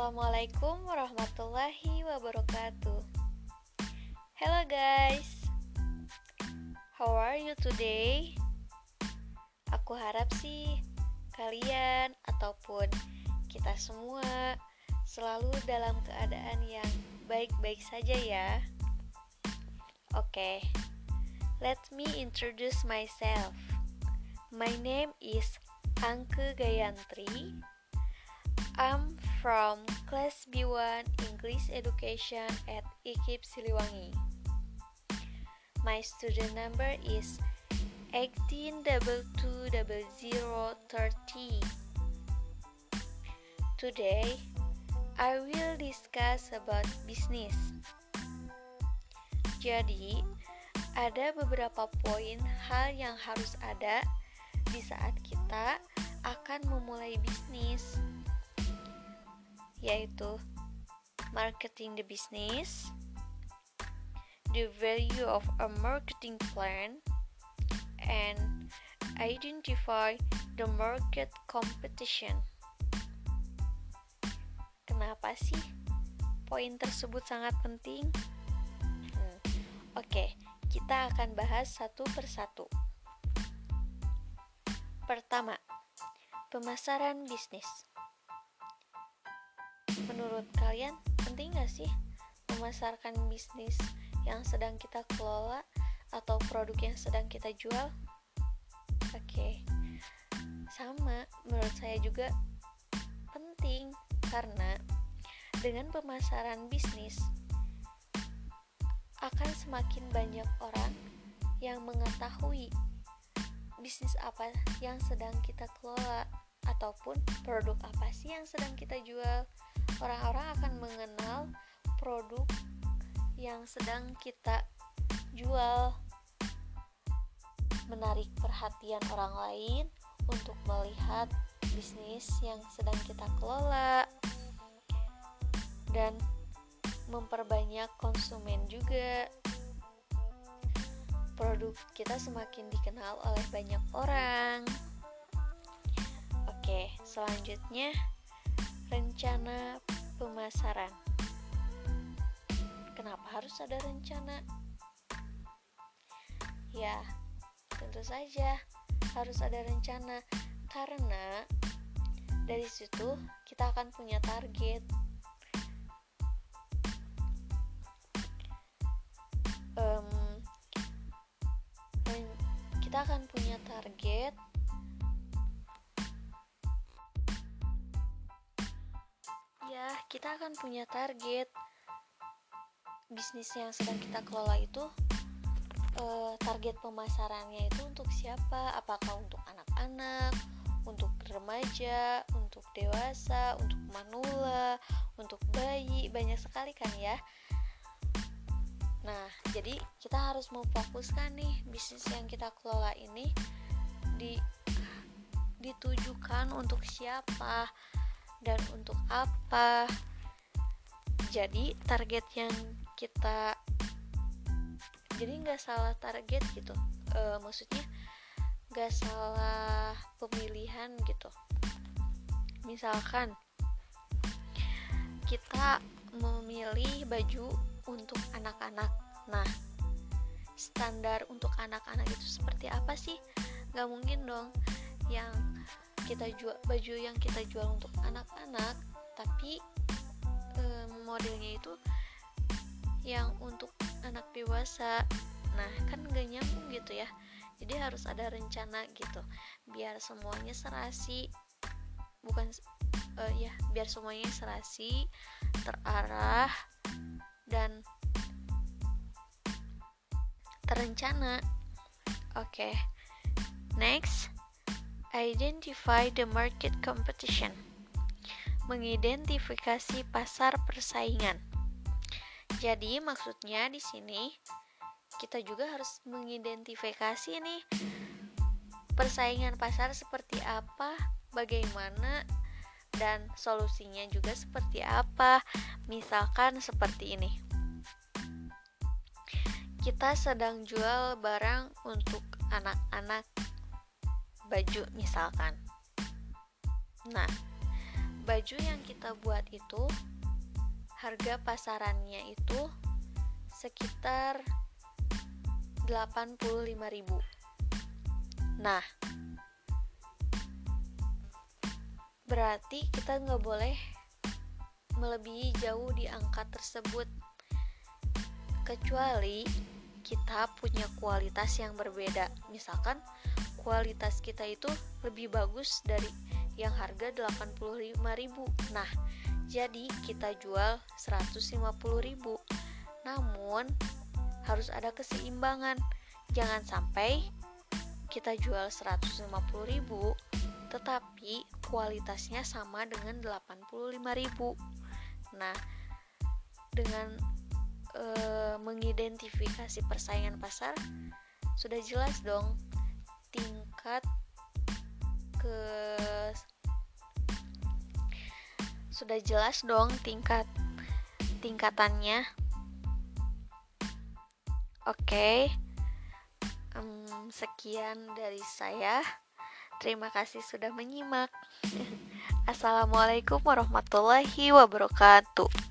Assalamualaikum warahmatullahi wabarakatuh. Hello guys, how are you today? Aku harap sih kalian ataupun kita semua selalu dalam keadaan yang baik-baik saja ya. Oke, okay, let me introduce myself. My name is Angke Gayantri. I'm from class B1 English Education at IKIP Siliwangi. My student number is 18220030. Today, I will discuss about business. Jadi, ada beberapa poin hal yang harus ada di saat kita akan memulai bisnis yaitu marketing the business, the value of a marketing plan, and identify the market competition. Kenapa sih poin tersebut sangat penting? Hmm, Oke, okay, kita akan bahas satu persatu. Pertama, pemasaran bisnis. Menurut kalian, penting gak sih memasarkan bisnis yang sedang kita kelola atau produk yang sedang kita jual? Oke, okay. sama menurut saya juga penting karena dengan pemasaran bisnis akan semakin banyak orang yang mengetahui bisnis apa yang sedang kita kelola ataupun produk apa sih yang sedang kita jual orang-orang akan mengenal produk yang sedang kita jual. Menarik perhatian orang lain untuk melihat bisnis yang sedang kita kelola. Dan memperbanyak konsumen juga. Produk kita semakin dikenal oleh banyak orang. Oke selanjutnya rencana pemasaran. Kenapa harus ada rencana? Ya, tentu saja harus ada rencana karena dari situ kita akan punya target. Um, kita akan punya target kita akan punya target. Bisnis yang sedang kita kelola itu uh, target pemasarannya itu untuk siapa? Apakah untuk anak-anak untuk remaja untuk dewasa untuk manula untuk bayi? Banyak sekali kan ya? Nah jadi kita harus memfokuskan nih bisnis yang kita kelola ini di ditujukan untuk siapa dan untuk apa? Jadi target yang kita jadi nggak salah target gitu. E, maksudnya nggak salah pemilihan gitu. Misalkan kita memilih baju untuk anak-anak. Nah standar untuk anak-anak itu seperti apa sih? Nggak mungkin dong. Yang kita jual baju yang kita jual untuk anak-anak tapi e, modelnya itu yang untuk anak dewasa. Nah kan gak nyambung gitu ya. Jadi harus ada rencana gitu biar semuanya serasi. Bukan uh, ya biar semuanya serasi terarah dan terencana. Oke okay. next Identify the market competition. Mengidentifikasi pasar persaingan. Jadi maksudnya di sini kita juga harus mengidentifikasi nih persaingan pasar seperti apa, bagaimana dan solusinya juga seperti apa. Misalkan seperti ini. Kita sedang jual barang untuk anak-anak baju misalkan. Nah, baju yang kita buat itu harga pasarannya itu sekitar 85.000 nah berarti kita nggak boleh melebihi jauh di angka tersebut. Kecuali kita punya kualitas yang berbeda. Misalkan kualitas kita itu lebih bagus dari yang harga 85.000 nah jadi kita jual 150.000 namun harus ada keseimbangan. Jangan sampai kita jual 150.000 tetapi kualitasnya sama dengan 85.000 nah dengan e, mengidentifikasi persaingan pasar sudah jelas dong tingkat ke sudah jelas dong tingkat tingkatannya. Oke okay. um, sekian dari saya. Terima kasih sudah menyimak. Assalamualaikum warahmatullahi wabarakatuh